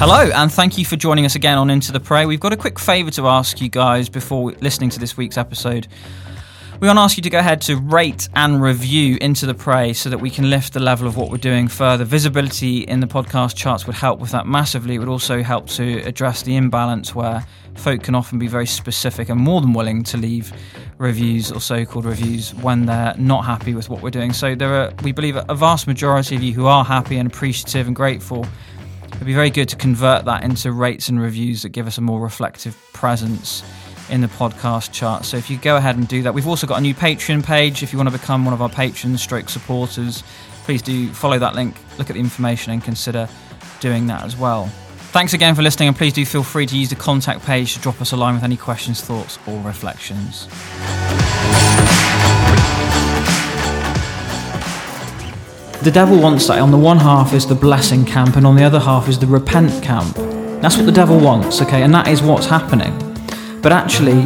Hello, and thank you for joining us again on Into the Pray. We've got a quick favour to ask you guys before listening to this week's episode. We want to ask you to go ahead to rate and review Into the Pray so that we can lift the level of what we're doing further. Visibility in the podcast charts would help with that massively. It would also help to address the imbalance where folk can often be very specific and more than willing to leave reviews or so-called reviews when they're not happy with what we're doing. So there are, we believe, a vast majority of you who are happy and appreciative and grateful It'd be very good to convert that into rates and reviews that give us a more reflective presence in the podcast chart. So if you go ahead and do that, we've also got a new Patreon page. If you want to become one of our patrons, stroke supporters, please do follow that link, look at the information, and consider doing that as well. Thanks again for listening, and please do feel free to use the contact page to drop us a line with any questions, thoughts, or reflections. The devil wants that on the one half is the blessing camp, and on the other half is the repent camp. That's what the devil wants, okay, and that is what's happening. But actually,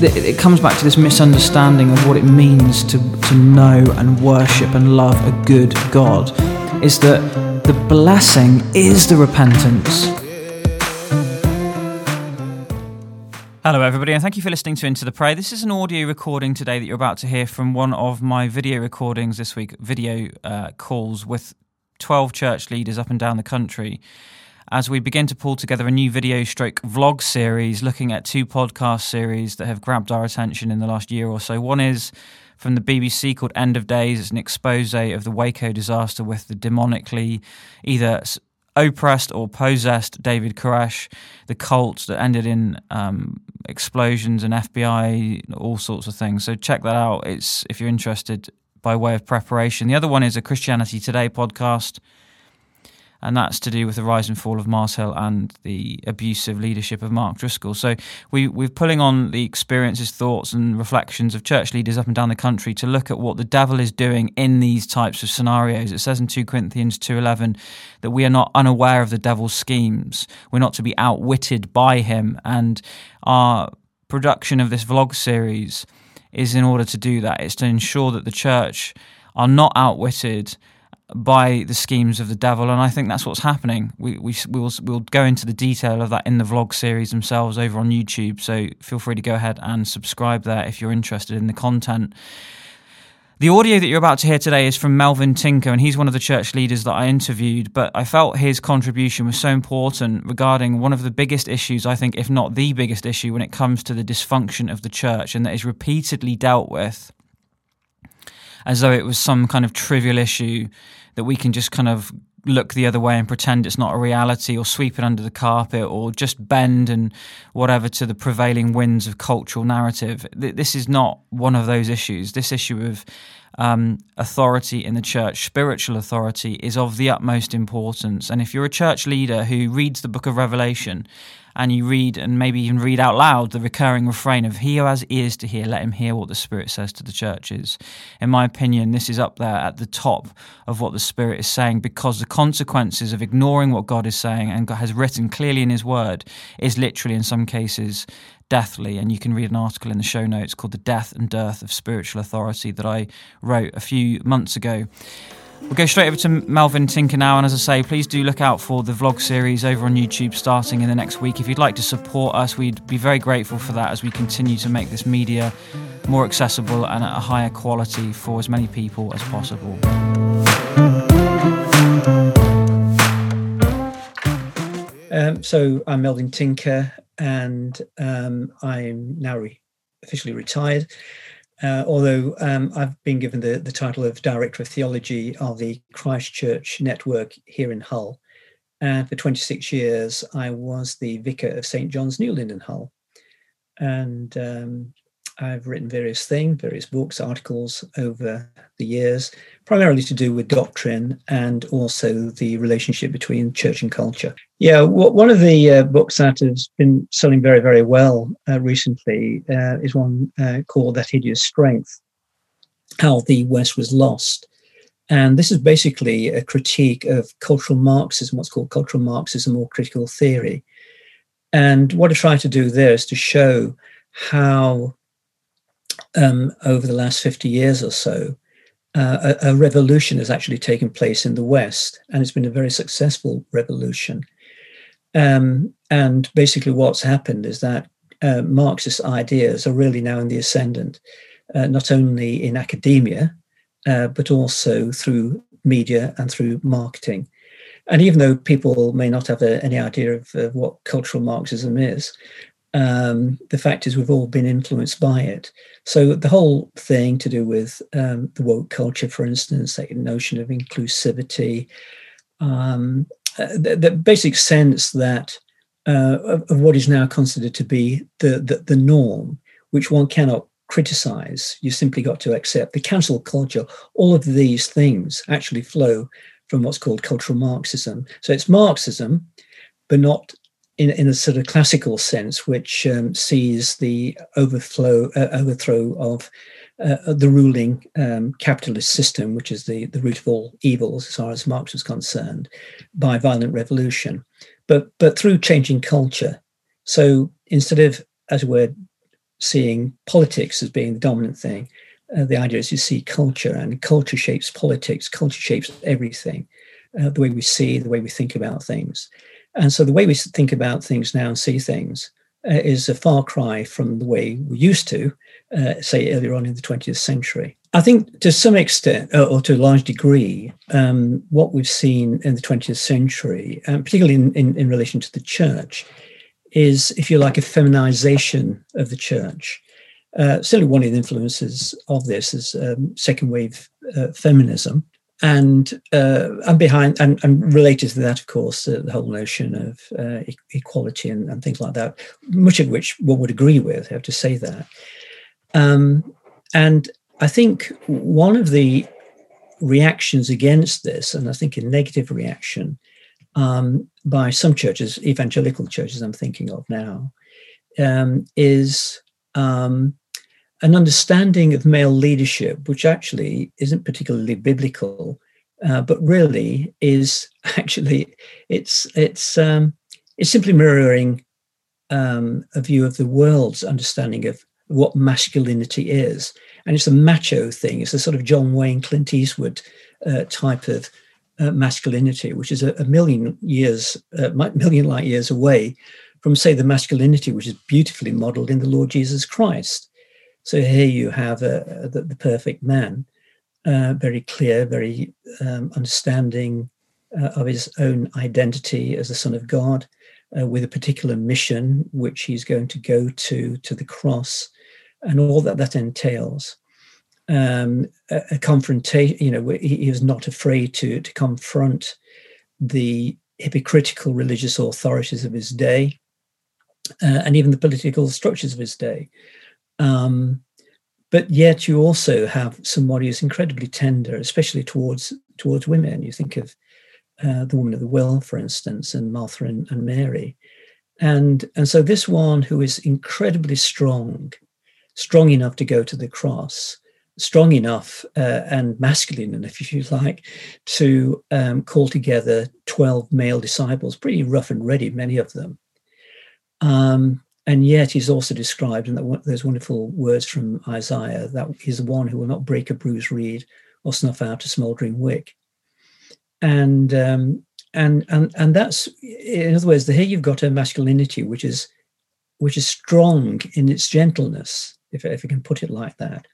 it comes back to this misunderstanding of what it means to, to know and worship and love a good God. Is that the blessing is the repentance. Hello, everybody, and thank you for listening to Into the Pray. This is an audio recording today that you're about to hear from one of my video recordings this week, video uh, calls with 12 church leaders up and down the country as we begin to pull together a new video stroke vlog series looking at two podcast series that have grabbed our attention in the last year or so. One is from the BBC called End of Days. It's an expose of the Waco disaster with the demonically either oppressed or possessed David Koresh, the cult that ended in um, explosions and FBI, all sorts of things. So check that out. It's if you're interested by way of preparation. The other one is a Christianity Today podcast and that's to do with the rise and fall of Mars Hill and the abusive leadership of Mark Driscoll. So we, we're pulling on the experiences, thoughts, and reflections of church leaders up and down the country to look at what the devil is doing in these types of scenarios. It says in 2 Corinthians 2.11 that we are not unaware of the devil's schemes. We're not to be outwitted by him. And our production of this vlog series is in order to do that. It's to ensure that the church are not outwitted by the schemes of the devil, and I think that's what's happening. We we we'll we'll go into the detail of that in the vlog series themselves over on YouTube. So feel free to go ahead and subscribe there if you're interested in the content. The audio that you're about to hear today is from Melvin Tinker, and he's one of the church leaders that I interviewed. But I felt his contribution was so important regarding one of the biggest issues, I think, if not the biggest issue, when it comes to the dysfunction of the church, and that is repeatedly dealt with as though it was some kind of trivial issue that we can just kind of look the other way and pretend it's not a reality or sweep it under the carpet or just bend and whatever to the prevailing winds of cultural narrative. This is not one of those issues. This issue of um, authority in the church, spiritual authority, is of the utmost importance. And if you're a church leader who reads the book of Revelation and you read and maybe even read out loud the recurring refrain of He who has ears to hear, let him hear what the Spirit says to the churches. In my opinion, this is up there at the top of what the Spirit is saying because the consequences of ignoring what God is saying and has written clearly in His Word is literally, in some cases, deathly. And you can read an article in the show notes called The Death and Dearth of Spiritual Authority that I wrote a few months ago. We'll go straight over to Melvin Tinker now, and as I say, please do look out for the vlog series over on YouTube starting in the next week. If you'd like to support us, we'd be very grateful for that as we continue to make this media more accessible and at a higher quality for as many people as possible. Um, so I'm Melvin Tinker, and um, I'm now re- officially retired. Uh, although um, I've been given the, the title of Director of Theology of the Christchurch Network here in Hull. And for 26 years, I was the Vicar of St. John's Newland in Hull. And um, I've written various things, various books, articles over the years, primarily to do with doctrine and also the relationship between church and culture. Yeah, one of the uh, books that has been selling very, very well uh, recently uh, is one uh, called That Hideous Strength How the West Was Lost. And this is basically a critique of cultural Marxism, what's called cultural Marxism or critical theory. And what I try to do there is to show how, um, over the last 50 years or so, uh, a, a, revolution has actually taken place in the West, and it's been a very successful revolution. Um, and basically, what's happened is that uh, Marxist ideas are really now in the ascendant, uh, not only in academia, uh, but also through media and through marketing. And even though people may not have a, any idea of, of, what cultural Marxism is, um, the fact is we've all been influenced by it. So the whole thing to do with um, the woke culture, for instance, the notion of inclusivity, um, uh, the, the, basic sense that uh, of, of, what is now considered to be the, the, the norm, which one cannot criticize. You simply got to accept the cancel culture. All of these things actually flow from what's called cultural Marxism. So it's Marxism, but not in, in a sort of classical sense, which um, sees the overflow, uh, overthrow of uh, the ruling um, capitalist system, which is the, the root of all evils as far as Marx was concerned, by violent revolution, but but through changing culture. So instead of, as we're seeing politics as being the dominant thing, uh, the idea is you see culture, and culture shapes politics. Culture shapes everything, uh, the way we see, the way we think about things, and so the way we think about things now and see things uh, is a far cry from the way we used to, uh, say earlier on in the 20th century. I think to some extent, uh, or to a large degree, um, what we've seen in the 20th century, um, particularly in, in, in relation to the church, is, if you like, a feminization of the church. Uh, certainly, one of the influences of this is um, second wave uh, feminism, and uh, and behind and, and, related to that, of course, uh, the whole notion of uh, e- equality and, and, things like that. Much of which one would agree with. I have to say that. Um, and I think one of the reactions against this, and I think a negative reaction, um, by some churches, evangelical churches I'm thinking of now, um, is um, an understanding of male leadership, which actually isn't particularly biblical, uh, but really is actually it's it's um, it's simply mirroring um, a view of the world's understanding of what masculinity is, and it's a macho thing. It's a sort of John Wayne, Clint Eastwood uh, type of uh, masculinity, which is a, a million years, uh, million light years away from, say, the masculinity which is beautifully modeled in the Lord Jesus Christ. So here you have uh, the, the, perfect man, uh, very clear, very um, understanding uh, of his own identity as the Son of God, uh, with a particular mission which he's going to go to to the cross, and all that that entails um, a, a, confrontation. You know, he, he was not afraid to to confront the hypocritical religious authorities of his day, uh, and even the political structures of his day. Um, but yet, you also have somebody who's incredibly tender, especially towards towards women. You think of uh, the woman of the well, for instance, and Martha and, and Mary, and and so this one who is incredibly strong, strong enough to go to the cross, strong enough uh, and masculine enough, if you like, to um, call together 12 male disciples, pretty rough and ready, many of them. Um, and yet he's also described in that those wonderful words from Isaiah that he's the one who will not break a bruised reed or snuff out a smouldering wick. And um, and and and that's in other words, here you've got a masculinity which is which is strong in its gentleness, if if I can put it like that,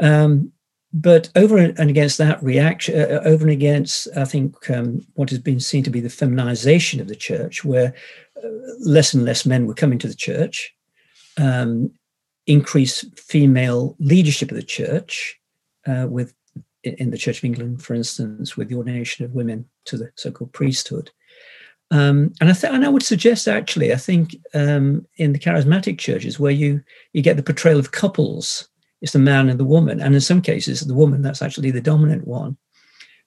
um, but over and against that reaction, uh, over and against, I think, um, what has been seen to be the feminization of the church, where uh, less and less men were coming to the church, um, increased female leadership of the church, uh, with in the Church of England, for instance, with the ordination of women to the so-called priesthood. Um, and I th- and I would suggest actually, I think um, in the charismatic churches where you you get the portrayal of couples it's the man and the woman, and in some cases, the woman that's actually the dominant one.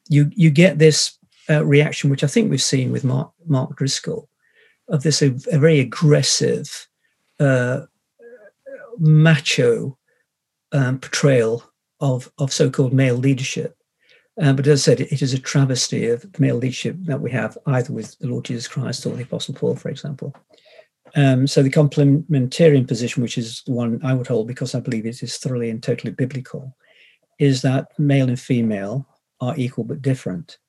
You you get this uh, reaction, which I think we've seen with Mark, Mark Driscoll, of this a, a very aggressive, uh, macho um, portrayal of of so-called male leadership. Um, but as I said, it, is a travesty of male leadership that we have either with the Lord Jesus Christ or the Apostle Paul, for example. Um, so the complementarian position, which is the one I would hold because I believe it is thoroughly and totally biblical, is that male and female are equal but different,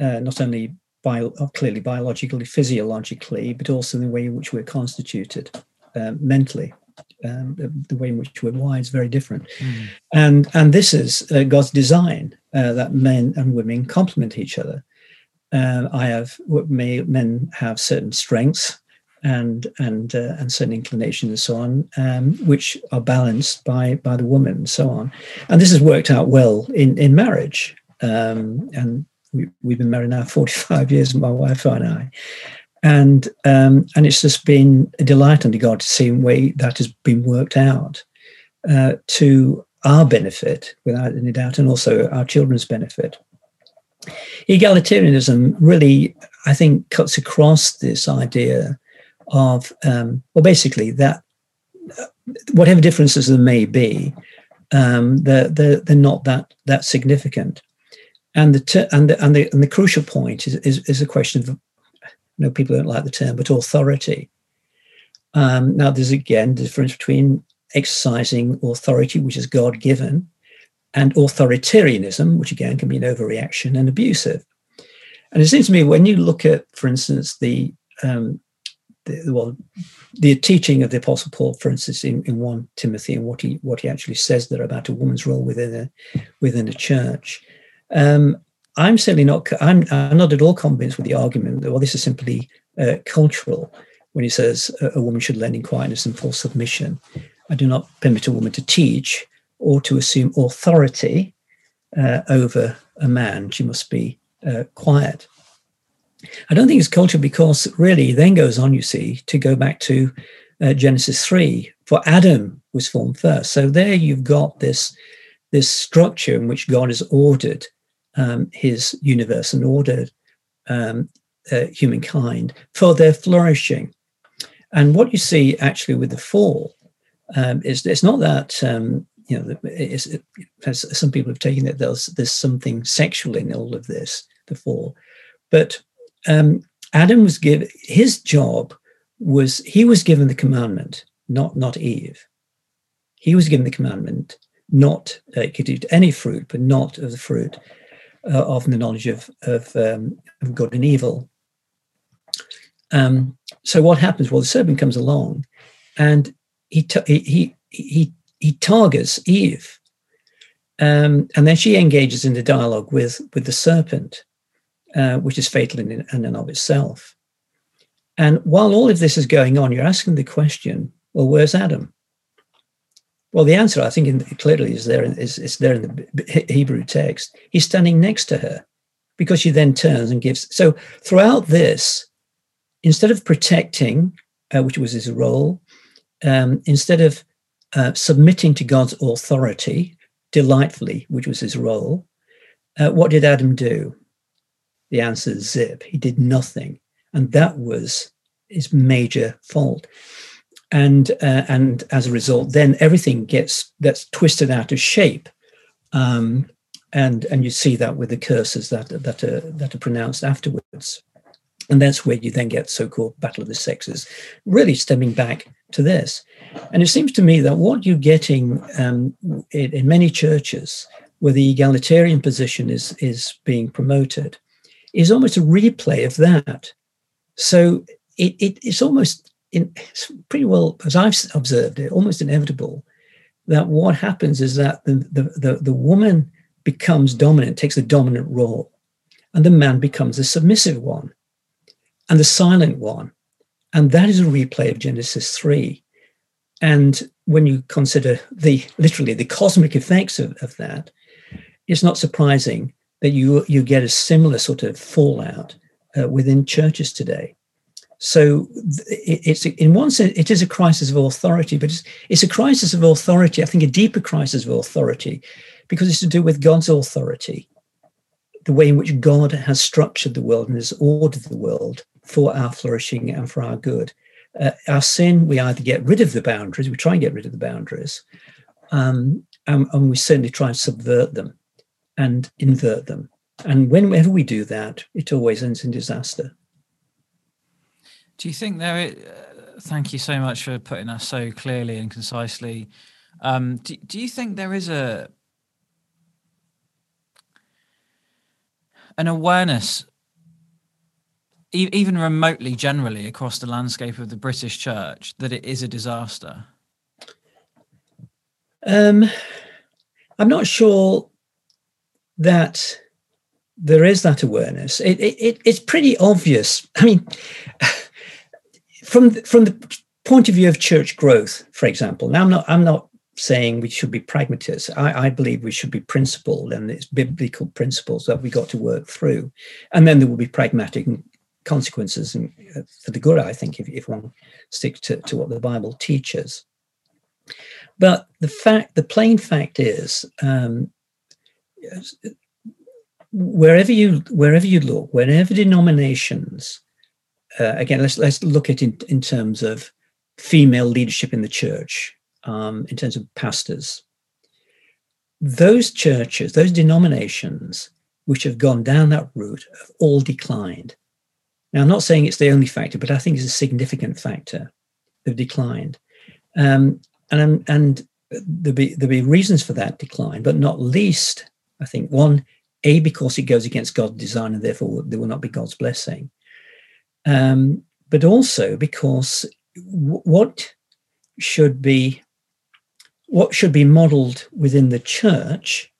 uh, not only bio, clearly biologically, physiologically, but also the way in which we're constituted uh, mentally. Um, the, the, way in which we're wired is very different, mm. and and this is uh, God's design uh, that men and women complement each other. Uh, I have men have certain strengths and and uh, and certain inclinations and so on, um, which are balanced by by the woman and so on. And this has worked out well in in marriage. Um, and we, have been married now 45 years, my wife and I. And um, and it's just been a delight unto God to see the way that has been worked out uh, to our benefit, without any doubt, and also our children's benefit. Egalitarianism really, I think, cuts across this idea of, um, well, basically that whatever differences there may be, um, they're, they're, they're not that that significant. And the ter- and the and the and the crucial point is, is, is a question of, you know, people don't like the term, but authority. Um, now, there's again the difference between exercising authority, which is God given, and authoritarianism, which again can be an overreaction and abusive. And it seems to me when you look at, for instance, the um, the, well, the teaching of the Apostle Paul, for instance, in, in one Timothy, and what he what he actually says there about a woman's role within a within a church. Um, I'm certainly not. I'm, I'm, not at all convinced with the argument that well, this is simply uh, cultural. When he says a, a, woman should learn in quietness and full submission, I do not permit a woman to teach or to assume authority uh, over a man. She must be uh, quiet. I don't think it's culture because really then goes on, you see, to go back to uh, Genesis 3, for Adam was formed first. So there you've got this, this structure in which God has ordered um, his universe and ordered um, uh, humankind for their flourishing. And what you see actually with the fall um, is it's not that um, you know it, as some people have taken it there's there's something sexual in all of this the fall, but um, Adam was given his job was he was given the commandment, not not Eve. He was given the commandment not uh, could eat any fruit, but not of the fruit uh, of the knowledge of of, um, of good and evil. Um, so what happens? Well, the serpent comes along, and he t- he he he targets Eve, um, and then she engages in the dialogue with with the serpent, uh, which is fatal in, in and of itself. And while all of this is going on, you're asking the question, well, where's Adam? Well, the answer, I think, in, clearly is there. Is, is there in the Hebrew text. He's standing next to her, because she then turns and gives. So throughout this, instead of protecting, uh, which was his role, um, instead of uh, submitting to God's authority delightfully, which was his role, uh, what did Adam do? The answer is zip. He did nothing. And that was his major fault. And uh, and as a result, then everything gets that's twisted out of shape. Um, and and you see that with the curses that that are that are pronounced afterwards. And that's where you then get so-called battle of the sexes, really stemming back to this. And it seems to me that what you're getting um, in, in, many churches where the egalitarian position is is being promoted is almost a replay of that. So it, it, it's almost in, it's pretty well, as I've observed it, almost inevitable that what happens is that the, the, the, the woman becomes dominant, takes the dominant role, and the man becomes the submissive one and the silent one. And that is a replay of Genesis 3. And when you consider the literally the cosmic effects of, of that, it's not surprising that you you get a similar sort of fallout uh, within churches today. So it, it's in one sense it is a crisis of authority, but it's, it's a crisis of authority. I think a deeper crisis of authority, because it's to do with God's authority, the way in which God has structured the world and has ordered the world for our flourishing and for our good. Uh, our sin, we either get rid of the boundaries, we try and get rid of the boundaries, um, and, and we certainly try and subvert them and invert them. And whenever we do that, it always ends in disaster. Do you think there? Is, uh, thank you so much for putting us so clearly and concisely. Um, do, do you think there is a an awareness even remotely, generally across the landscape of the British Church, that it is a disaster? Um, I'm not sure that there is that awareness. It, it, it's pretty obvious. I mean, from the, from the point of view of church growth, for example. Now, I'm not I'm not saying we should be pragmatists. I, I believe we should be principled, and it's biblical principles that we got to work through, and then there will be pragmatic consequences and uh, for the good. I think if, if one sticks to, to what the Bible teaches. But the fact, the plain fact is, um, wherever you wherever you look, whenever denominations, uh, again, let's let's look at it in, in terms of female leadership in the church, um, in terms of pastors. Those churches, those denominations which have gone down that route have all declined. Now, I'm not saying it's the only factor, but I think it's a significant factor. They've declined, um, and and there'll be there'll be reasons for that decline, but not least, I think one a, because it goes against God's design and therefore there will not be God's blessing. Um, but also because w- what should be what should be modeled within the church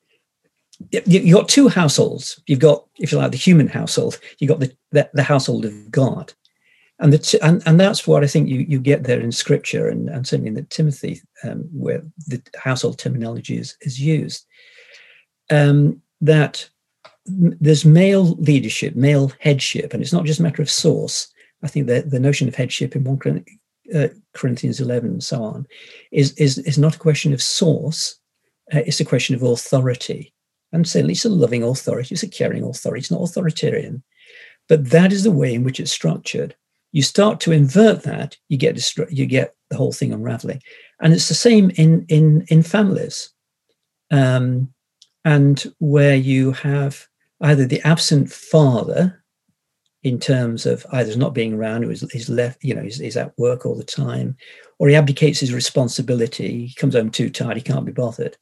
you've got two households you've got if you like the human household you've got the, the, the household of god and, the, and and that's what I think you you get there in Scripture, and, and certainly in the Timothy, um, where the household terminology is is used. Um, that there's male leadership, male headship, and it's not just a matter of source. I think that the notion of headship in 1 uh, Corinthians 11 and so on is, is, is not a question of source, uh, it's a question of authority. And certainly it's a loving authority, it's a caring authority, it's not authoritarian. But that is the way in which it's structured. You start to invert that, you get distru- you get the whole thing unraveling. And it's the same in in in families. Um, and where you have either the absent father in terms of either not being around or he's left, you know, he's, at work all the time, or he abdicates his responsibility, he comes home too tired, he can't be bothered,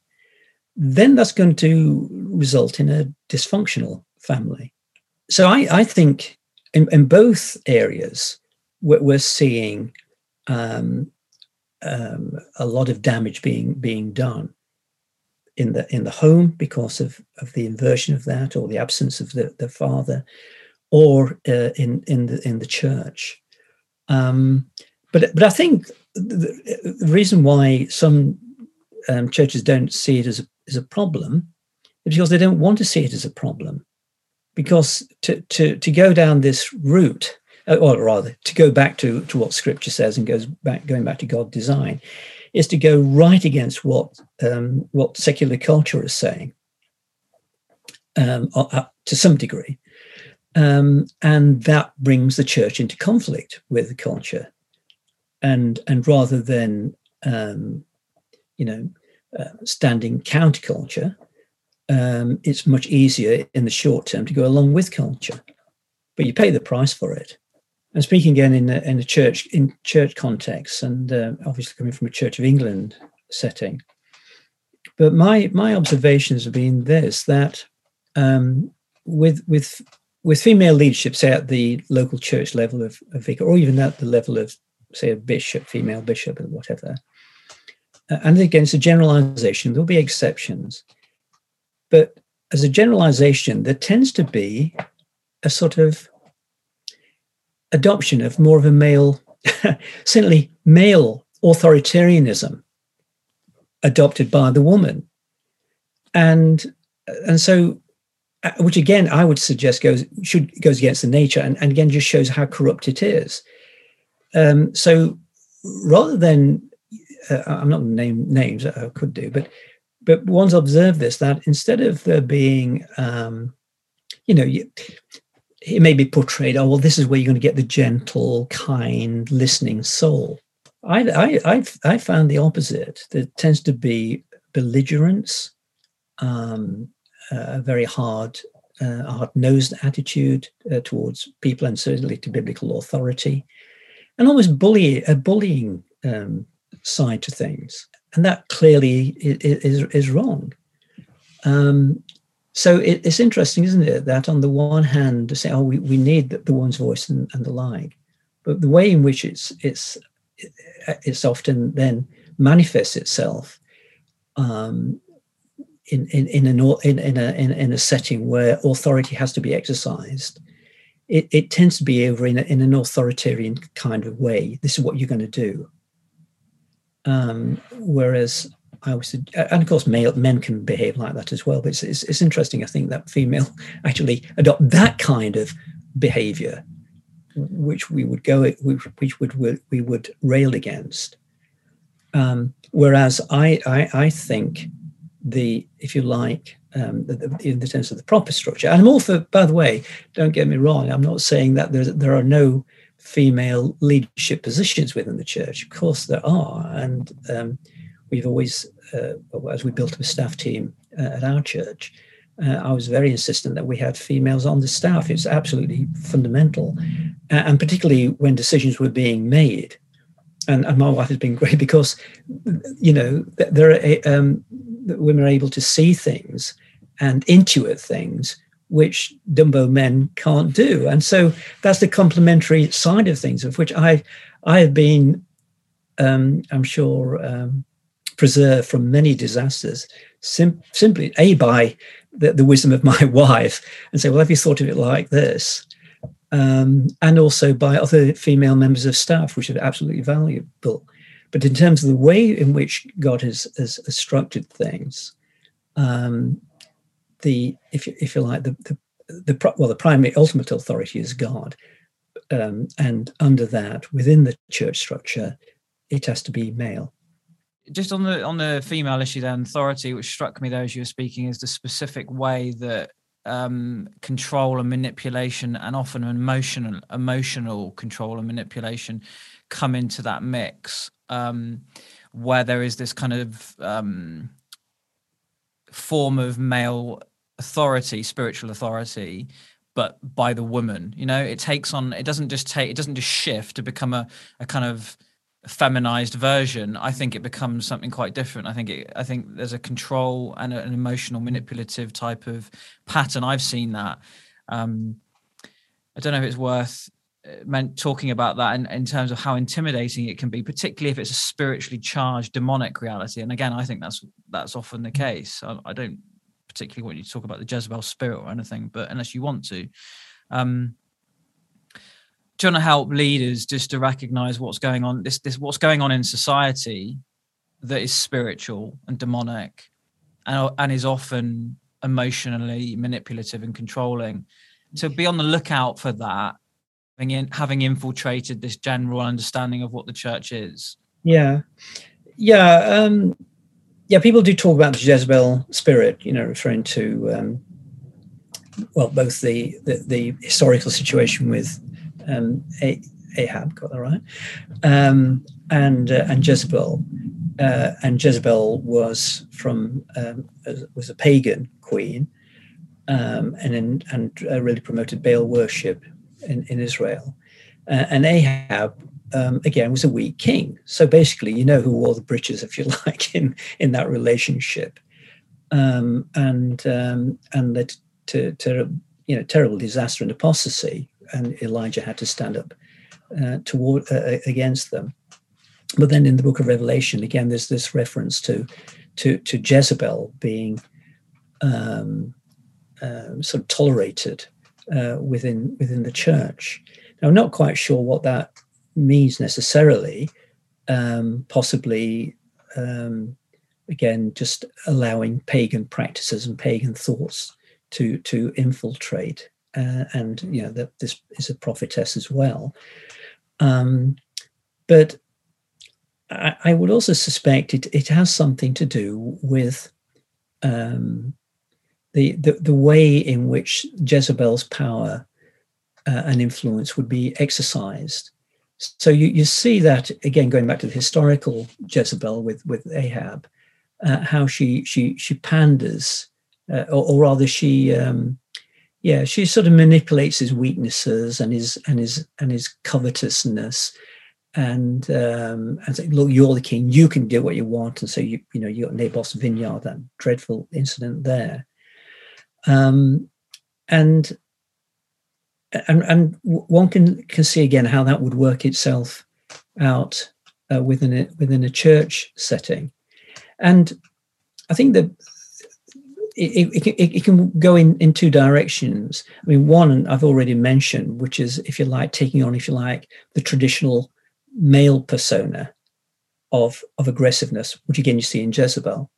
then that's going to result in a dysfunctional family. So I, I think in, in both areas, we're, we're seeing um, um, a lot of damage being being done in the in the home because of of the inversion of that or the absence of the, the father or uh, in in the in the church. Um, but but i think the, the reason why some um, churches don't see it as a, as a problem is because they don't want to see it as a problem. Because to to to go down this route uh, or rather to go back to to what scripture says and goes back going back to god design is to go right against what um, what secular culture is saying um, uh, to some degree, um, and that brings the church into conflict with the culture, and and rather than um, you know uh, standing counterculture, um, it's much easier in the short term to go along with culture, but you pay the price for it and speaking again in a, in a church in church context, and uh, obviously coming from a Church of England setting. But my my observations have been this: that um, with with with female leadership, say at the local church level of, of vicar, or even at the level of say a bishop, female bishop, or whatever. Uh, and again, it's a generalization. There'll be exceptions, but as a generalization, there tends to be a sort of adoption of more of a male, certainly male authoritarianism adopted by the woman. And and so uh, which again I would suggest goes should goes against the nature and, and again just shows how corrupt it is. Um, so rather than uh, I'm not name names I could do, but but one's observed this that instead of there being um, you know you, it may be portrayed, oh, well, this is where you're going to get the gentle, kind, listening soul. I, I, I've, I found the opposite. There tends to be belligerence, um, a very hard, uh, hard-nosed attitude uh, towards people, and certainly to biblical authority, and almost bully, a bullying um, side to things. And that clearly is, is, is wrong. Um, so it, it's interesting, isn't it, that on the one hand, to say, oh, we, we need the, the woman's voice and, and the like, but the way in which it's it's it's often then manifests itself um, in in in, an, in, in a in, in a setting where authority has to be exercised. It, it tends to be over in, a, in an authoritarian kind of way. This is what you're going to do. Um, whereas I was, and of course, male men can behave like that as well. But it's, it's, it's interesting. I think that female actually adopt that kind of behaviour, which we would go, which, which would we would rail against. Um, whereas I, I, I think the, if you like, um, the, the, in the terms of the proper structure, and I'm all for. By the way, don't get me wrong. I'm not saying that there there are no female leadership positions within the church. Of course, there are, and um, we've always, uh, as we built a staff team uh, at our church, uh, I was very insistent that we had females on the staff. It's absolutely fundamental, and particularly when decisions were being made. And, and my wife has been great because, you know, there are um, women are able to see things and intuit things which Dumbo men can't do. And so that's the complementary side of things, of which I I have been, um, I'm sure, um, preserved from many disasters sim- simply a by the, the, wisdom of my wife and say well have you thought of it like this? Um, and also by other female members of staff which are absolutely valuable. But in terms of the way in which god has, has, structured things um, the if you, if you like the, the the well the primary ultimate authority is god. Um, and under that within the church structure it has to be male just on the on the female issue then authority which struck me though as you were speaking is the specific way that um, control and manipulation and often emotional emotional control and manipulation come into that mix um, where there is this kind of um, form of male authority spiritual authority but by the woman you know? It takes on it doesn't just take it doesn't just shift to become a, a kind of feminized version, I think it becomes something quite different. I think it, I think there's a control and an emotional, manipulative type of pattern. I've seen that. Um, I don't know if it's worth uh, meant talking about that in, in terms of how intimidating it can be, particularly if it's a spiritually charged demonic reality. And again, I think that's that's often the case. I, I don't particularly want you to talk about the Jezebel spirit or anything, but unless you want to. Um, trying to help leaders just to recognize what's going on this this what's going on in society that is spiritual and demonic and, and is often emotionally manipulative and controlling. To be on the lookout for that having, in, having infiltrated this general understanding of what the church is. Yeah. Yeah um yeah people do talk about the jezebel spirit you know referring to um well both the, the, the historical situation with um, Ahab, got that right, um, and uh, and Jezebel, uh, and Jezebel was from um, was a pagan queen, um, and in, and uh, really promoted Baal worship in, in Israel, uh, and Ahab. Um, again, was a weak king. So basically, you know who wore the breeches, if you like, in in that relationship, um, and and led to, to you know terrible disaster and apostasy and Elijah had to stand up uh, toward uh, against them. But then in the book of Revelation, again, there's this reference to to, to Jezebel being um, uh, sort of tolerated uh, within within the church. Now, I'm not quite sure what that means necessarily. Um, possibly, um, again, just allowing pagan practices and pagan thoughts to to infiltrate uh, and you know that this is a prophetess as well. Um, but I, I, would also suspect it, it has something to do with um, the, the, the way in which Jezebel's power uh, and influence would be exercised. So you, you see that again, going back to the historical Jezebel with with Ahab, uh, how she she she panders, uh, or, or, rather she um, yeah she sort of manipulates his weaknesses and his and his and his covetousness and um and say look you're the king. You can do what you want. And so you you know you got naboth's vineyard that dreadful incident there. Um, and and and one can can see again how that would work itself out uh, within it within a church setting, and I think that it, it, it, can go in, in two directions. I mean, one I've already mentioned, which is, if you like, taking on, if you like, the traditional male persona of, of aggressiveness, which again you see in Jezebel,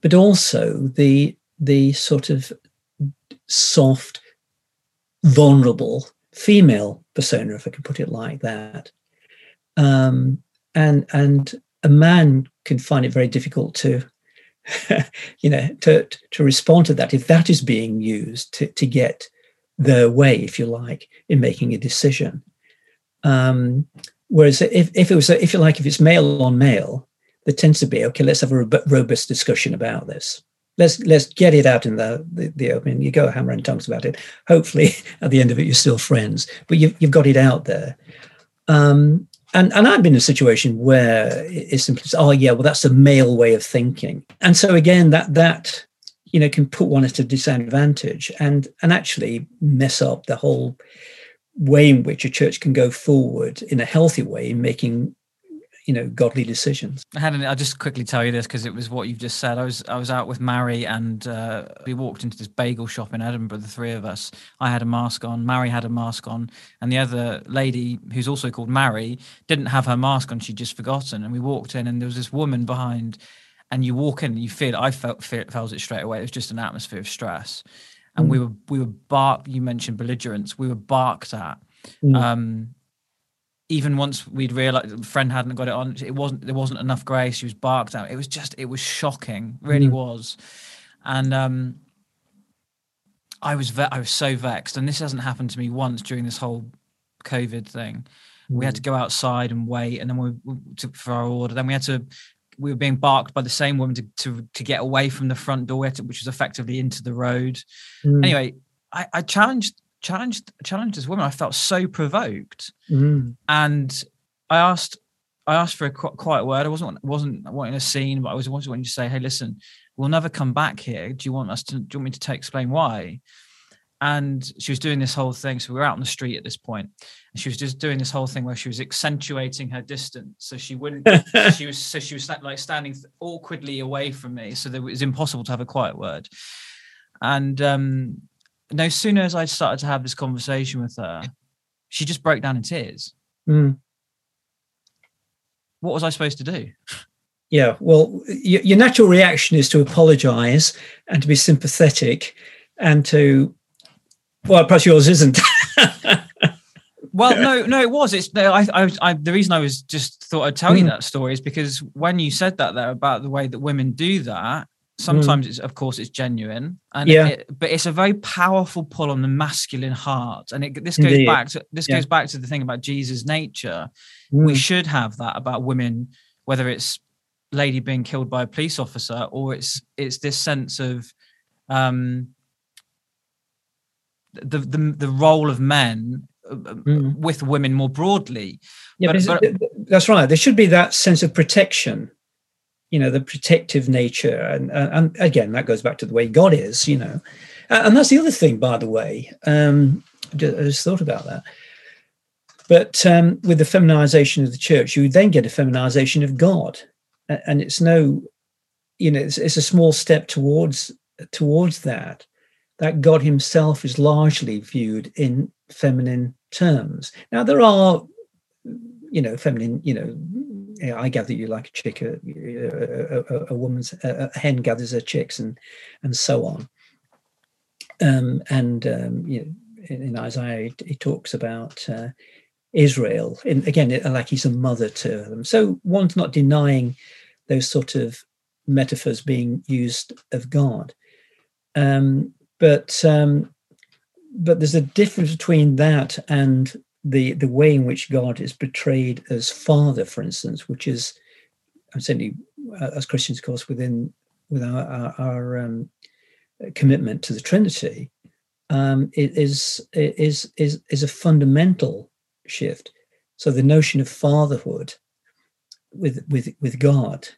but also the the sort of soft, vulnerable female persona, if I can put it like that. Um, and and a man can find it very difficult to you know, to, to respond to that if that is being used to, to get their way, if you like, in making a decision. Um, whereas if, if it was, if you like, if it's male on male, there tends to be, okay, let's have a robust discussion about this. Let's let's get it out in the, the, the open. You go hammer and tongues about it. Hopefully, at the end of it, you're still friends, but you've, you've got it out there. Um, and and I've been in a situation where it's simply oh yeah well that's a male way of thinking. And so again that that you know can put one at a disadvantage and and actually mess up the whole way in which a church can go forward in a healthy way in making you know godly decisions. I had an, i'll just quickly tell you this because it was what you've just said. I was i was out with mary and uh, we walked into this bagel shop in edinburgh the three of us. I had a mask on mary had a mask on and the other lady who's also called mary didn't have her mask on. She'd just forgotten. And we walked in and there was this woman behind and you walk in and you feel i felt felt it straight away. It was just an atmosphere of stress. And mm. we were we were barked you mentioned belligerence we were barked at. Mm. um even once we'd realized the friend hadn't got it on, it wasn't there wasn't enough grace. She was barked out. It was just it was shocking, really mm. was. And um, I was ve- I was so vexed, and this hasn't happened to me once during this whole COVID thing. Mm. We had to mm. go outside and wait, and then we, we to, for our order. Then we had to we were being barked by the same woman to to, to get away from the front door, which was effectively into the road. Mm. Anyway, I, I challenged challenged challenged as women. I felt so provoked, mm. and I asked I asked for a quiet word. I wasn't wasn't wanting a scene, but I was wanting to say, "Hey, listen, we'll never come back here. Do you want us to? Do you want me to take, explain why?" And she was doing this whole thing. So we were out on the street at this point, and she was just doing this whole thing where she was accentuating her distance, so she wouldn't. she was so she was like standing awkwardly away from me, so that it was impossible to have a quiet word. And um, no sooner as I started to have this conversation with her, she just broke down in tears. Mm. What was I supposed to do? Yeah, well, your, your natural reaction is to apologize and to be sympathetic and to, well, perhaps yours isn't. well, no, no, it was. It's no, I, I, I, the reason I was just thought I'd tell mm. you that story is because when you said that there about the way that women do that, sometimes mm. it's of course it's genuine and yeah. It, but it's a very powerful pull on the masculine heart and it, this goes Indeed. back to this yeah. goes back to the thing about jesus nature mm. we should have that about women whether it's lady being killed by a police officer or it's it's this sense of um the the, the role of men mm. with women more broadly yeah but, but, that's right there should be that sense of protection you know the protective nature and and again that goes back to the way god is you know. And that's the other thing by the way um i just thought about that. But um, with the feminization of the church you then get a feminization of god and it's no you know it's, it's a small step towards towards that that god himself is largely viewed in feminine terms. Now there are you know feminine you know I gather you like a chick, a, a, a woman's a, hen gathers her chicks, and and so on. Um, and um, you know, in, in, Isaiah, he, talks about uh, Israel, in, again, like he's a mother to them. So one's not denying those sort of metaphors being used of God, um, but um, but there's a difference between that and the the way in which God is portrayed as Father, for instance, which is certainly uh, as Christians, of course, within with our, our, our um, commitment to the Trinity, um, it is is is is a fundamental shift. So the notion of fatherhood with with with God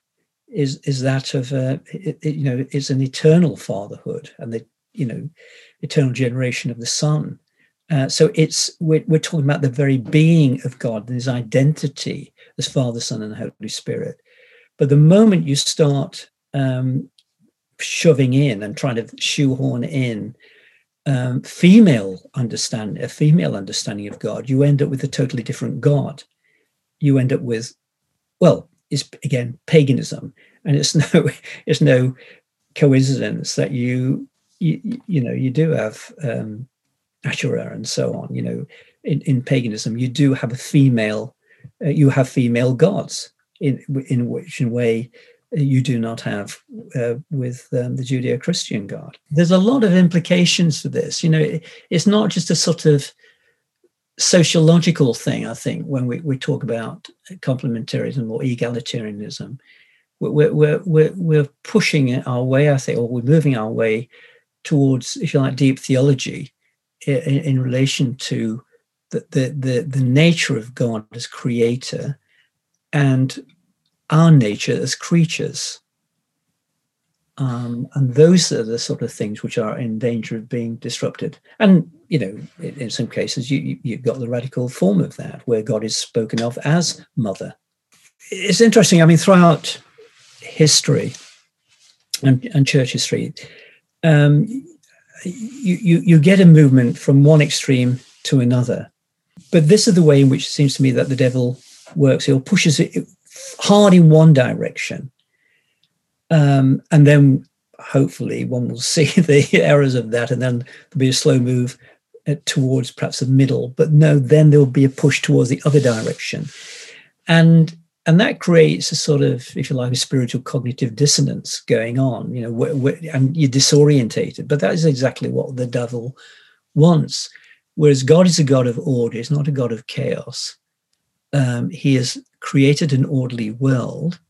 is is that of uh, it, it, you know it's an eternal fatherhood and the you know eternal generation of the Son. Uh, so it's we're, we're talking about the very being of God, and his identity as Father, Son, and Holy Spirit. But the moment you start um, shoving in and trying to shoehorn in um, female understanding, a female understanding of God, you end up with a totally different God. You end up with, well, it's again paganism, and it's no, it's no coincidence that you, you, you know, you do have um, Asherah and so on. You know, in, in paganism, you do have a female, uh, you have female gods in in which in way you do not have uh, with um, the Judeo Christian God. There's a lot of implications for this. You know, it, it's not just a sort of sociological thing, I think, when we, we talk about complementarianism or egalitarianism. We're, we're, we're, we're pushing our way, I think, or we're moving our way towards, if you like, deep theology in, in relation to the, the, the, the nature of God as creator and our nature as creatures. Um, and those are the sort of things which are in danger of being disrupted. And you know, in, in some cases, you you've got the radical form of that, where God is spoken of as mother. It's interesting. I mean, throughout history and, and church history, um, you, you get a movement from one extreme to another. But this is the way in which it seems to me that the devil works. He'll pushes it hard in one direction. Um, and then hopefully one will see the errors of that and then there'll be a slow move uh, towards perhaps the middle but no then there'll be a push towards the other direction and and that creates a sort of if you like a spiritual cognitive dissonance going on you know wh- wh- and you're disorientated but that is exactly what the devil wants whereas god is a god of order he's not a god of chaos um, he has created an orderly world.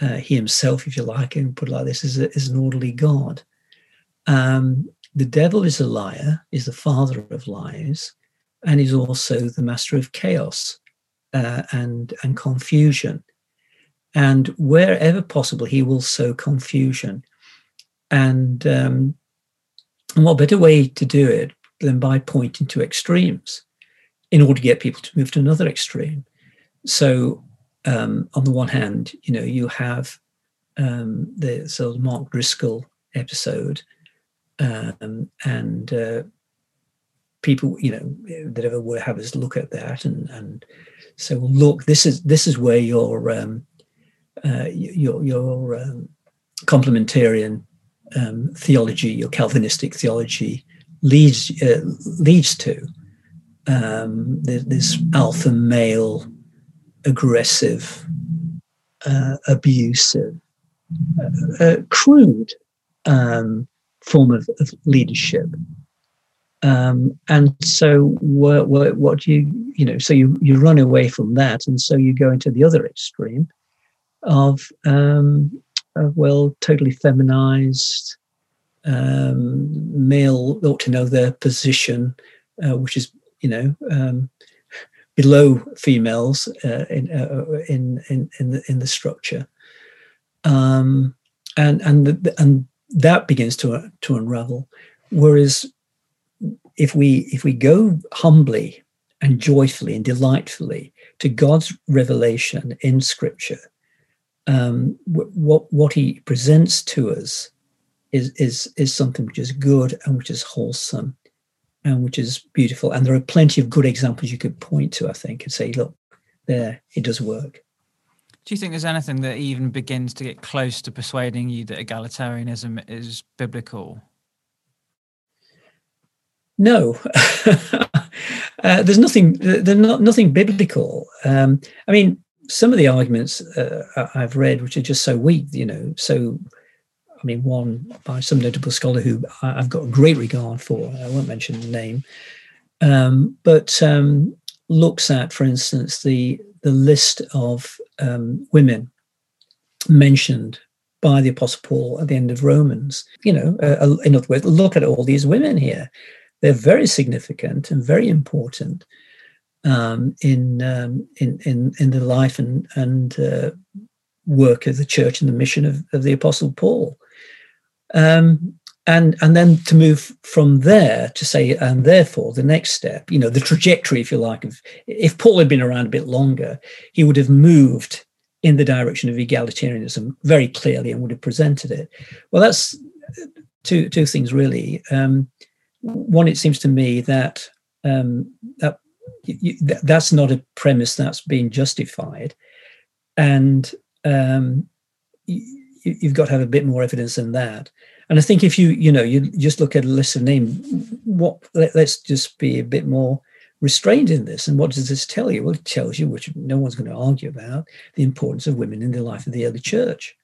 Uh, he himself, if you like, and put it like this, is, a, is an orderly God. Um, the devil is a liar, is the father of lies, and is also the master of chaos uh, and, and confusion. And wherever possible, he will sow confusion. And, um, and what better way to do it than by pointing to extremes in order to get people to move to another extreme? So, um, on the one hand, you know, you have um, the of Mark Driscoll episode, um, and uh, people, you know, that ever will have us look at that and and so look, this is this is where your um, uh, your your um, complementarian um, theology, your Calvinistic theology leads uh, leads to um, this alpha male aggressive, uh, abusive, uh, uh, crude um, form of, of leadership. Um, and so, what, what, what, you, you know, so you, you run away from that, and so you go into the other extreme of, um, of well, totally feminized, um, male ought to know their position, uh, which is, you know, um, below females uh, in, uh, in, in in the in the structure, um, and and the, and that begins to to unravel. Whereas if we if we go humbly and joyfully and delightfully to God's revelation in Scripture, um, what what He presents to us is is is something which is good and which is wholesome and which is beautiful. And there are plenty of good examples you could point to, I think, and say, look, there, it does work. Do you think there's anything that even begins to get close to persuading you that egalitarianism is biblical? No, uh, there's nothing. There's not nothing biblical. Um, I mean, some of the arguments uh, I've read, which are just so weak, you know, so I mean, one by some notable scholar who I've got a great regard for. I won't mention the name, um, but um, looks at, for instance, the the list of um, women mentioned by the Apostle Paul at the end of Romans. You know, uh, in other words, look at all these women here; they're very significant and very important um, in, um, in in in the life and and uh, work of the church and the mission of, of the Apostle Paul. Um, and and then to move from there to say and therefore the next step you know the trajectory if you like of if paul had been around a bit longer he would have moved in the direction of egalitarianism very clearly and would have presented it well that's two two things really um, one it seems to me that um, that you, that's not a premise that's being justified and um, you, you've got to have a bit more evidence than that and I think if you, you know, you just look at a list of names, what let, us just be a bit more restrained in this. And what does this tell you? Well, it tells you, which no one's going to argue about, the importance of women in the life of the early church.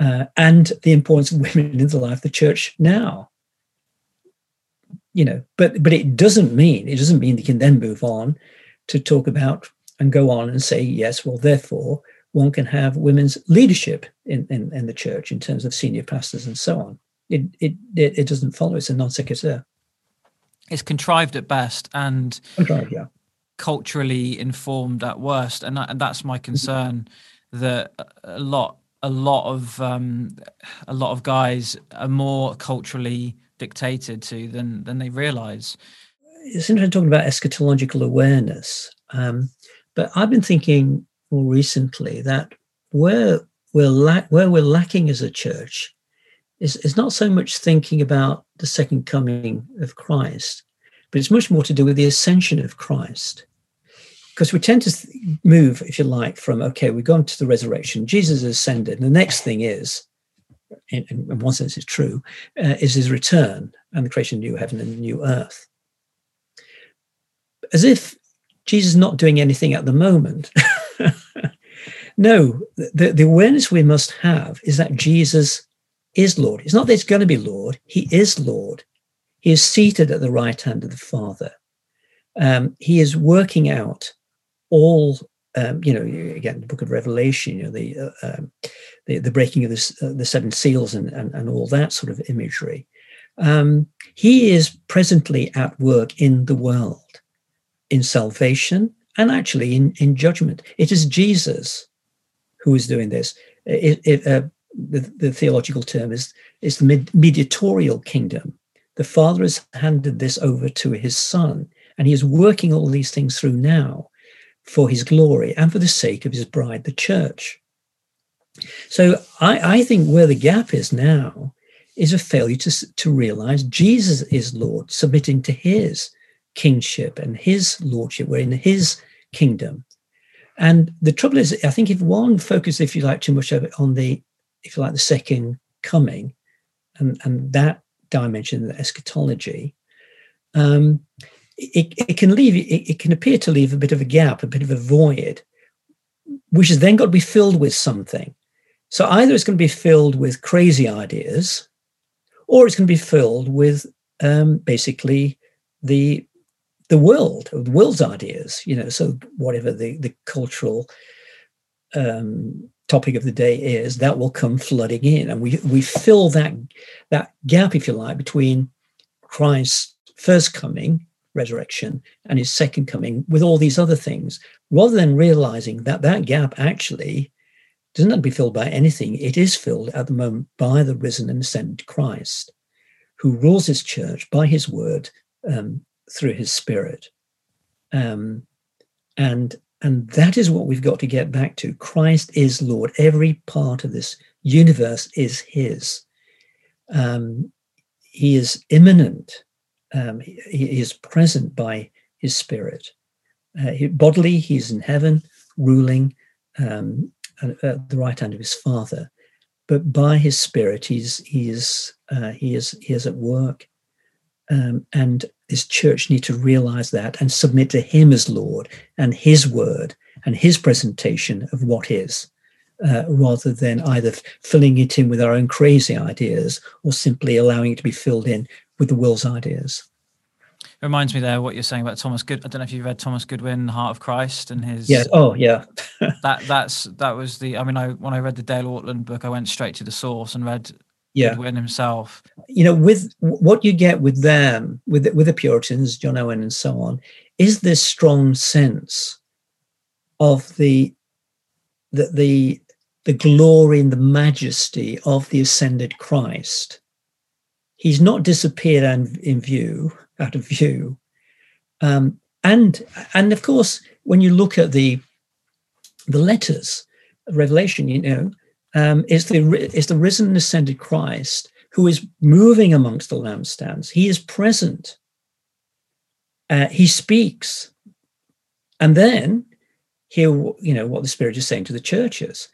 Uh, and the importance of women in the life of the church now. You know, but but it doesn't mean it doesn't mean they can then move on to talk about and go on and say yes. Well, therefore, one can have women's leadership in, in, in, the church in terms of senior pastors and so on. It, it, it, it doesn't follow. It's a non sequitur. It's contrived at best and contrived, yeah. culturally informed at worst. And, that, and that's my concern that a lot a lot of um, a lot of guys are more culturally dictated to than than they realize. It's interesting talking about eschatological awareness, um, but I've been thinking more recently that where we're la- where we're lacking as a church is, is not so much thinking about the second coming of Christ, but it's much more to do with the ascension of Christ. Because we tend to move, if you like, from okay, we've gone to the resurrection, Jesus ascended, and the next thing is, in, in one sense, it's true, uh, is his return and the creation of new heaven and new earth. As if Jesus is not doing anything at the moment. no, the, the awareness we must have is that Jesus is Lord. It's not that he's going to be Lord, he is Lord. He is seated at the right hand of the Father. Um, he is working out all, um, you know, again, the book of Revelation, you know, the uh, um, the, the, breaking of this, uh, the seven seals and, and, and all that sort of imagery. Um, he is presently at work in the world, in salvation, and actually in, in judgment. It is Jesus who is doing this. It, it, uh, the, the, theological term is, is the mediatorial kingdom. The Father has handed this over to his Son, and he is working all these things through now for his glory and for the sake of his bride, the church. So I, I think where the gap is now is a failure to, to realize Jesus is Lord, submitting to his kingship and his lordship. We're in his kingdom. And the trouble is, I think if one focuses, if you like, too much on the, if you like, the second coming and, and that dimension, the eschatology, um, it, it can leave, it, it can appear to leave a bit of a gap, a bit of a void, which has then got to be filled with something. So either it's going to be filled with crazy ideas, or it's going to be filled with um, basically the the world, the world's ideas, you know, so whatever the, the cultural um, topic of the day is, that will come flooding in. And we, we fill that, that gap, if you like, between Christ's first coming, resurrection, and his second coming with all these other things, rather than realizing that that gap actually doesn't be filled by anything. It is filled at the moment by the risen and ascended Christ, who rules his church by his word um, through his spirit. Um, and and that is what we've got to get back to. Christ is Lord. Every part of this universe is his. Um, he is immanent. Um, he, he, is present by his spirit. Uh, bodily, he's in heaven, ruling um, at, at, the right hand of his Father. But by his spirit, he's he is uh, he is he is at work um, and this church need to realize that and submit to him as Lord and his word and his presentation of what is, uh, rather than either filling it in with our own crazy ideas or simply allowing it to be filled in with the world's ideas. It reminds me there what you're saying about Thomas Good. I don't know if you read Thomas Goodwin, Heart of Christ, and his. Yeah. Oh, yeah. that that's that was the. I mean, I when I read the Dane Ortlund book, I went straight to the source and read yeah. Goodwin himself. You know, with what you get with them, with with the Puritans, John Owen, and so on, is this strong sense of the the the the glory and the majesty of the ascended Christ. He's not disappeared in view, out of view. Um, and and of course, when you look at the the letters Revelation, you know, um, it's the it's the risen and ascended Christ who is moving amongst the lampstands. He is present. Uh, he speaks, and then hear you know what the Spirit is saying to the churches.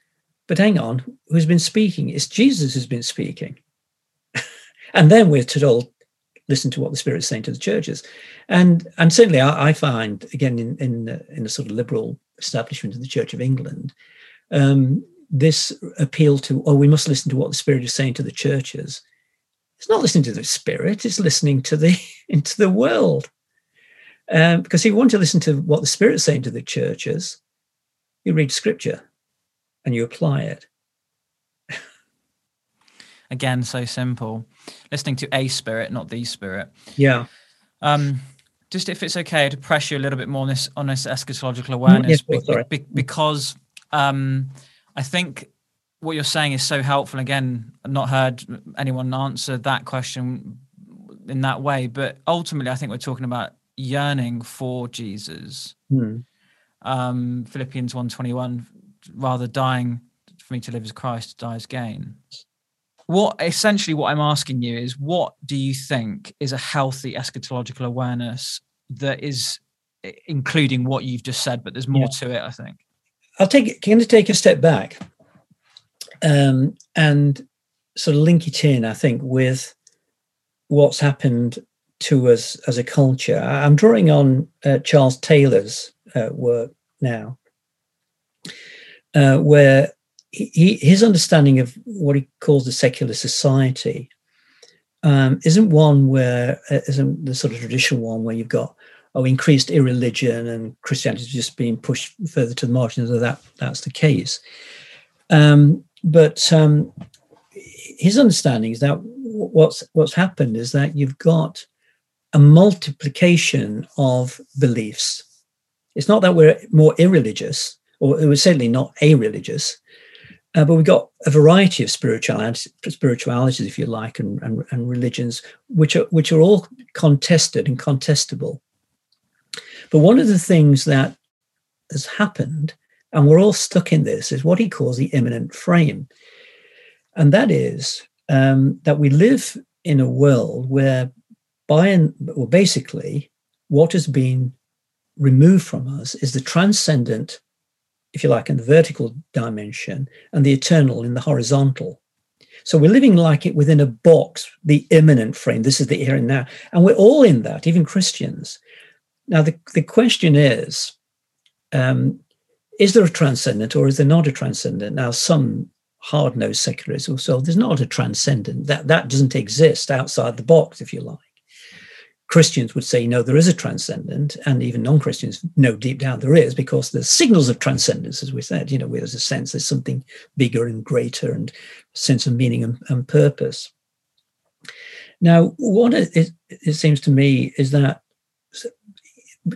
But hang on, who's been speaking? It's Jesus who's been speaking. and then we're told listen to what the Spirit is saying to the churches. And and certainly I, I find again in in in a sort of liberal establishment of the Church of England, um, this appeal to oh we must listen to what the Spirit is saying to the churches. It's not listening to the Spirit; it's listening to the into the world. Um, because if you want to listen to what the Spirit is saying to the churches, you read Scripture and you apply it. Again, so simple. Listening to a spirit, not the spirit. Yeah. Um, just if it's okay to press you a little bit more on this on this eschatological awareness, yes, be, be, because um, I think what you're saying is so helpful. Again, I've not heard anyone answer that question in that way, but ultimately, I think we're talking about yearning for Jesus. Hmm. Um, Philippians one twenty one, rather dying for me to live as Christ, die as gain what essentially what I'm asking you is what do you think is a healthy eschatological awareness that is including what you've just said, but there's more yeah. to it, I think. I'll take can to take a step back um, and sort of link it in, I think, with what's happened to us as a culture. I'm drawing on uh, Charles Taylor's uh, work now, uh, where he, his understanding of what he calls the secular society um, isn't one where uh, isn't the sort of traditional one where you've got oh increased irreligion and Christianity just being pushed further to the margins. Of that that's the case, um, but um, his understanding is that what's what's happened is that you've got a multiplication of beliefs. It's not that we're more irreligious, or was certainly not a religious, uh, but we've got a variety of spiritualities, spiritualities, if you like, and, and, and religions, which are which are all contested and contestable. But one of the things that has happened, and we're all stuck in this, is what he calls the immanent frame, and that is um, that we live in a world where, by and well, basically, what has been removed from us is the transcendent if you like, in the vertical dimension and the eternal in the horizontal. So we're living like it within a box, the immanent frame. This is the here and now. And we're all in that, even Christians. Now, the, the question is um, is there a transcendent or is there not a transcendent? Now, some hard nosed secularists will say there's not a transcendent. That, that doesn't exist outside the box, if you like. Christians would say, no, there is a transcendent, and even non-Christians know deep down there is, because there's signals of transcendence, as we said. You know, where there's a sense there's something bigger and greater, and sense of meaning and, and purpose. Now, what it, it, seems to me is that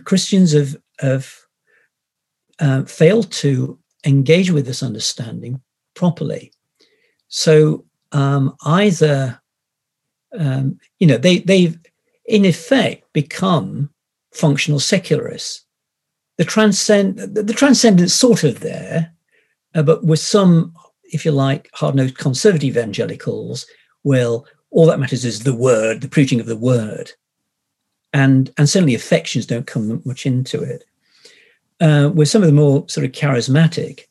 Christians have have uh, failed to engage with this understanding properly. So um, either um, you know they they've in effect become functional secularists. The transcend the transcendence sort of there, uh, but with some, if you like, hard-nosed conservative evangelicals, well, all that matters is the word, the preaching of the word, and and certainly affections don't come much into it. Uh, with some of the more sort of charismatic,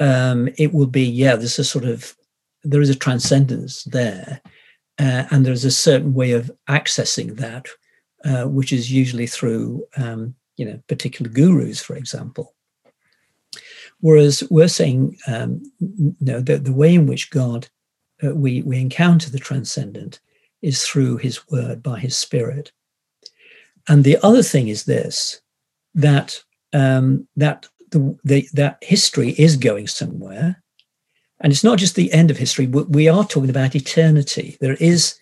um, it will be yeah, there's a sort of there is a transcendence there, uh, and there's a certain way of accessing that, uh, which is usually through, um, you know, particular gurus, for example. Whereas we're saying, um, you the, the way in which God, uh, we, we encounter the transcendent is through his word, by his spirit. And the other thing is this, that, um, that, the, the, that history is going somewhere and it's not just the end of history, we are talking about eternity. There is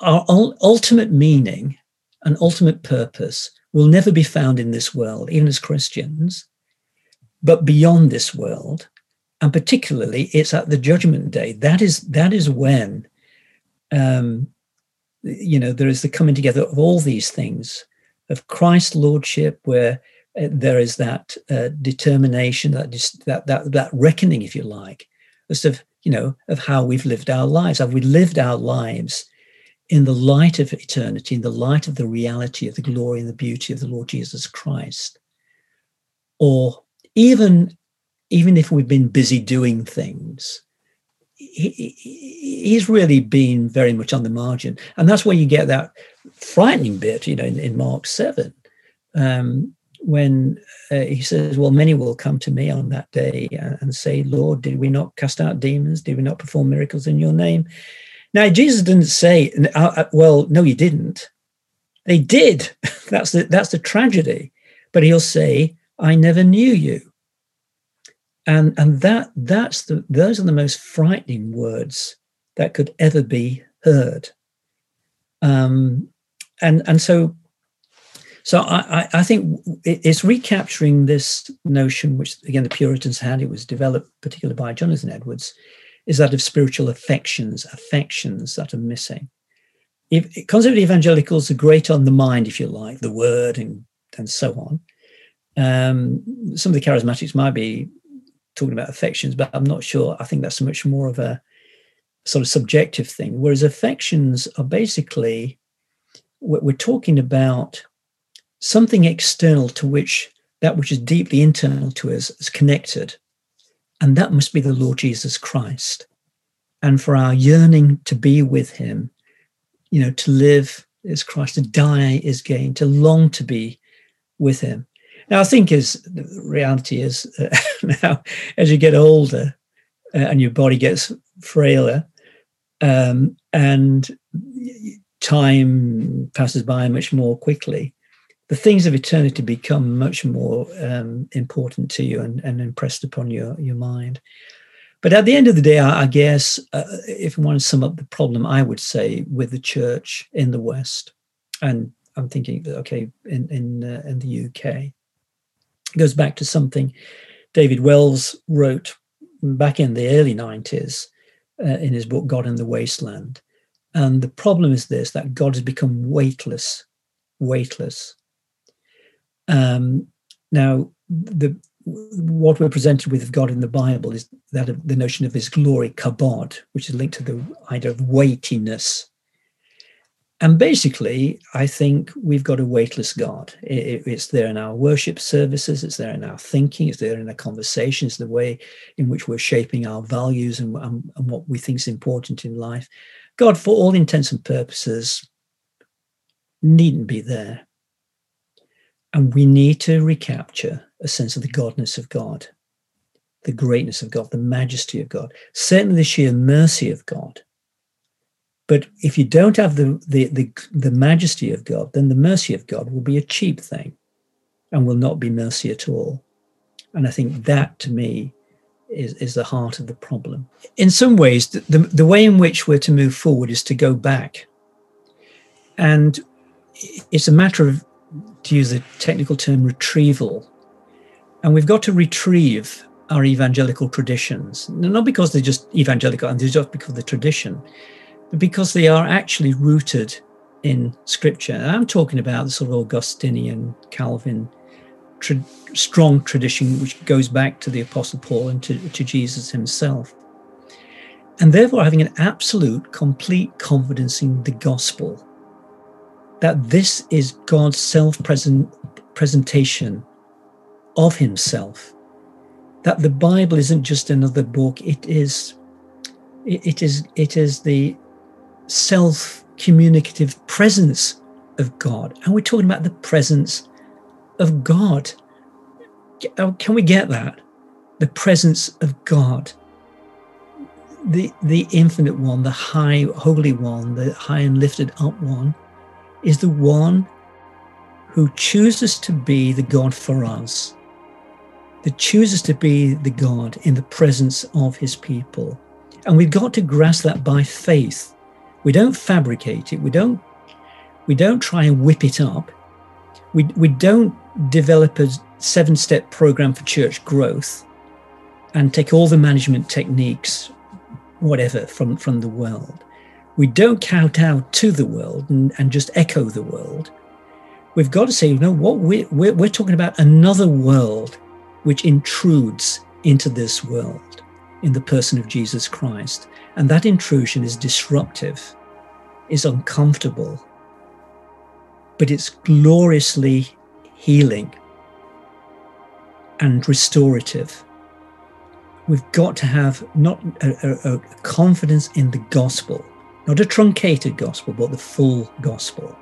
our ultimate meaning and ultimate purpose will never be found in this world, even as Christians, but beyond this world. and particularly it's at the judgment day. That is that is when, um, you know, there is the coming together of all these things of Christ's lordship, where there is that uh, determination, that, that that that reckoning, if you like, as of you know of how we've lived our lives. Have we lived our lives in the light of eternity, in the light of the reality of the glory and the beauty of the Lord Jesus Christ? Or even, even if we've been busy doing things, he, he's really been very much on the margin. And that's where you get that frightening bit, you know, in, in Mark 7, um, when uh, he says, Well, many will come to me on that day and say, Lord, did we not cast out demons? Did we not perform miracles in your name? Now, Jesus didn't say, uh, uh, well, no, you didn't. They did. that's the that's the tragedy. But he'll say, I never knew you. And and that that's the those are the most frightening words that could ever be heard. Um, and and so so I, I think it's recapturing this notion, which again the Puritans had. It was developed particularly by Jonathan Edwards, is that of spiritual affections, affections that are missing. If conservative evangelicals are great on the mind, if you like, the word and and so on. Um, some of the charismatics might be talking about affections, but I'm not sure. I think that's much more of a sort of subjective thing. Whereas affections are basically what we're talking about something external to which that which is deeply internal to us is connected and that must be the Lord Jesus Christ. And for our yearning to be with him, you know, to live is Christ, to die is gain, to long to be with him. Now, I think as the reality is uh, now, as you get older uh, and your body gets frailer, um, and time passes by much more quickly, the things of eternity become much more um, important to you and, and, impressed upon your, your mind. But at the end of the day, I, I guess uh, if I want to sum up the problem, I would say with the church in the West, and I'm thinking, okay, in in uh, in the UK, it goes back to something David Wells wrote back in the early 90s uh, in his book God in the Wasteland. And the problem is this that God has become weightless, weightless. Um, now, the what we're presented with of God in the Bible is that of the notion of His glory, kabod, which is linked to the idea of weightiness. And basically, I think we've got a weightless God. it's there in our worship services, it's there in our thinking, it's there in our conversations, the way in which we're shaping our values and, and, and what we think is important in life. God, for all intents and purposes, needn't be there. And we need to recapture a sense of the godness of God, the greatness of God, the majesty of God, certainly the sheer mercy of God. But if you don't have the, the, the, the majesty of God, then the mercy of God will be a cheap thing and will not be mercy at all. And I think that to me is, is the heart of the problem. In some ways, the, the, the way in which we're to move forward is to go back. And it's a matter of to use the technical term, retrieval. And we've got to retrieve our evangelical traditions, not because they're just evangelical and they're just because of the tradition, but because they are actually rooted in scripture. And I'm talking about the sort of Augustinian, Calvin, tra- strong tradition which goes back to the Apostle Paul and to, to Jesus himself. And therefore, having an absolute, complete confidence in the gospel that this is God's self present presentation of himself. That the Bible isn't just another book, it is it is it is the self communicative presence of God. And we're talking about the presence of God. Can we get that? The presence of God. The, the infinite one, the high, holy one, the high and lifted up one is the one who chooses to be the God for us, that chooses to be the God in the presence of his people. And we've got to grasp that by faith. We don't fabricate it. We don't we don't try and whip it up. We, we don't develop a seven step program for church growth and take all the management techniques, whatever, from, from the world. We don't count out to the world and, and just echo the world. We've got to say, you know what, we're, we're, we're talking about another world which intrudes into this world in the person of Jesus Christ. And that intrusion is disruptive, is uncomfortable, but it's gloriously healing and restorative. We've got to have not a, a, a, confidence in the gospel, not a truncated gospel, but the full gospel.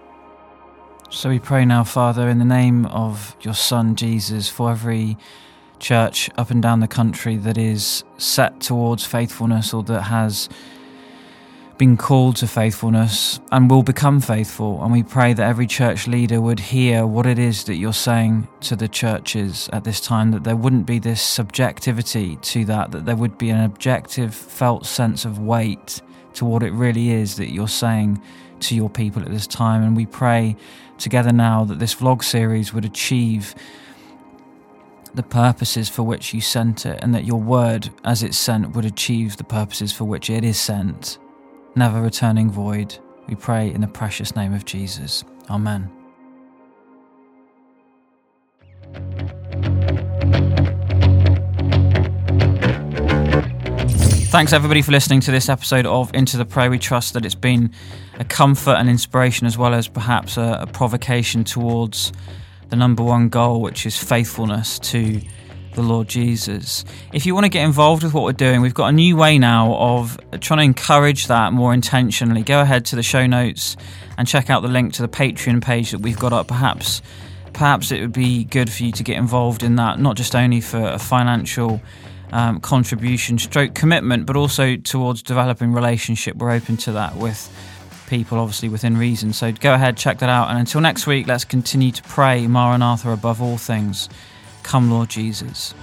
So we pray now, Father, in the name of your Son Jesus, for every church up and down the country that is set towards faithfulness or that has been called to faithfulness and will become faithful. And we pray that every church leader would hear what it is that you're saying to the churches at this time, that there wouldn't be this subjectivity to that, that there would be an objective, felt sense of weight to what it really is that you're saying to your people at this time. And we pray together now that this vlog series would achieve the purposes for which you sent it, and that your word, as it's sent, would achieve the purposes for which it is sent never returning void. We pray in the precious name of Jesus. Amen. Thanks everybody for listening to this episode of Into the Pray. We trust that it's been a comfort and inspiration as well as perhaps a, a provocation towards the number one goal, which is faithfulness to the Lord Jesus. If you want to get involved with what we're doing, we've got a new way now of trying to encourage that more intentionally. Go ahead to the show notes and check out the link to the Patreon page that we've got up. Perhaps, perhaps it would be good for you to get involved in that, not just only for a financial um, contribution, stroke commitment, but also towards developing relationship. We're open to that with people, obviously within reason. So go ahead, check that out. And until next week, let's continue to pray Maranatha above all things. Come, Lord Jesus.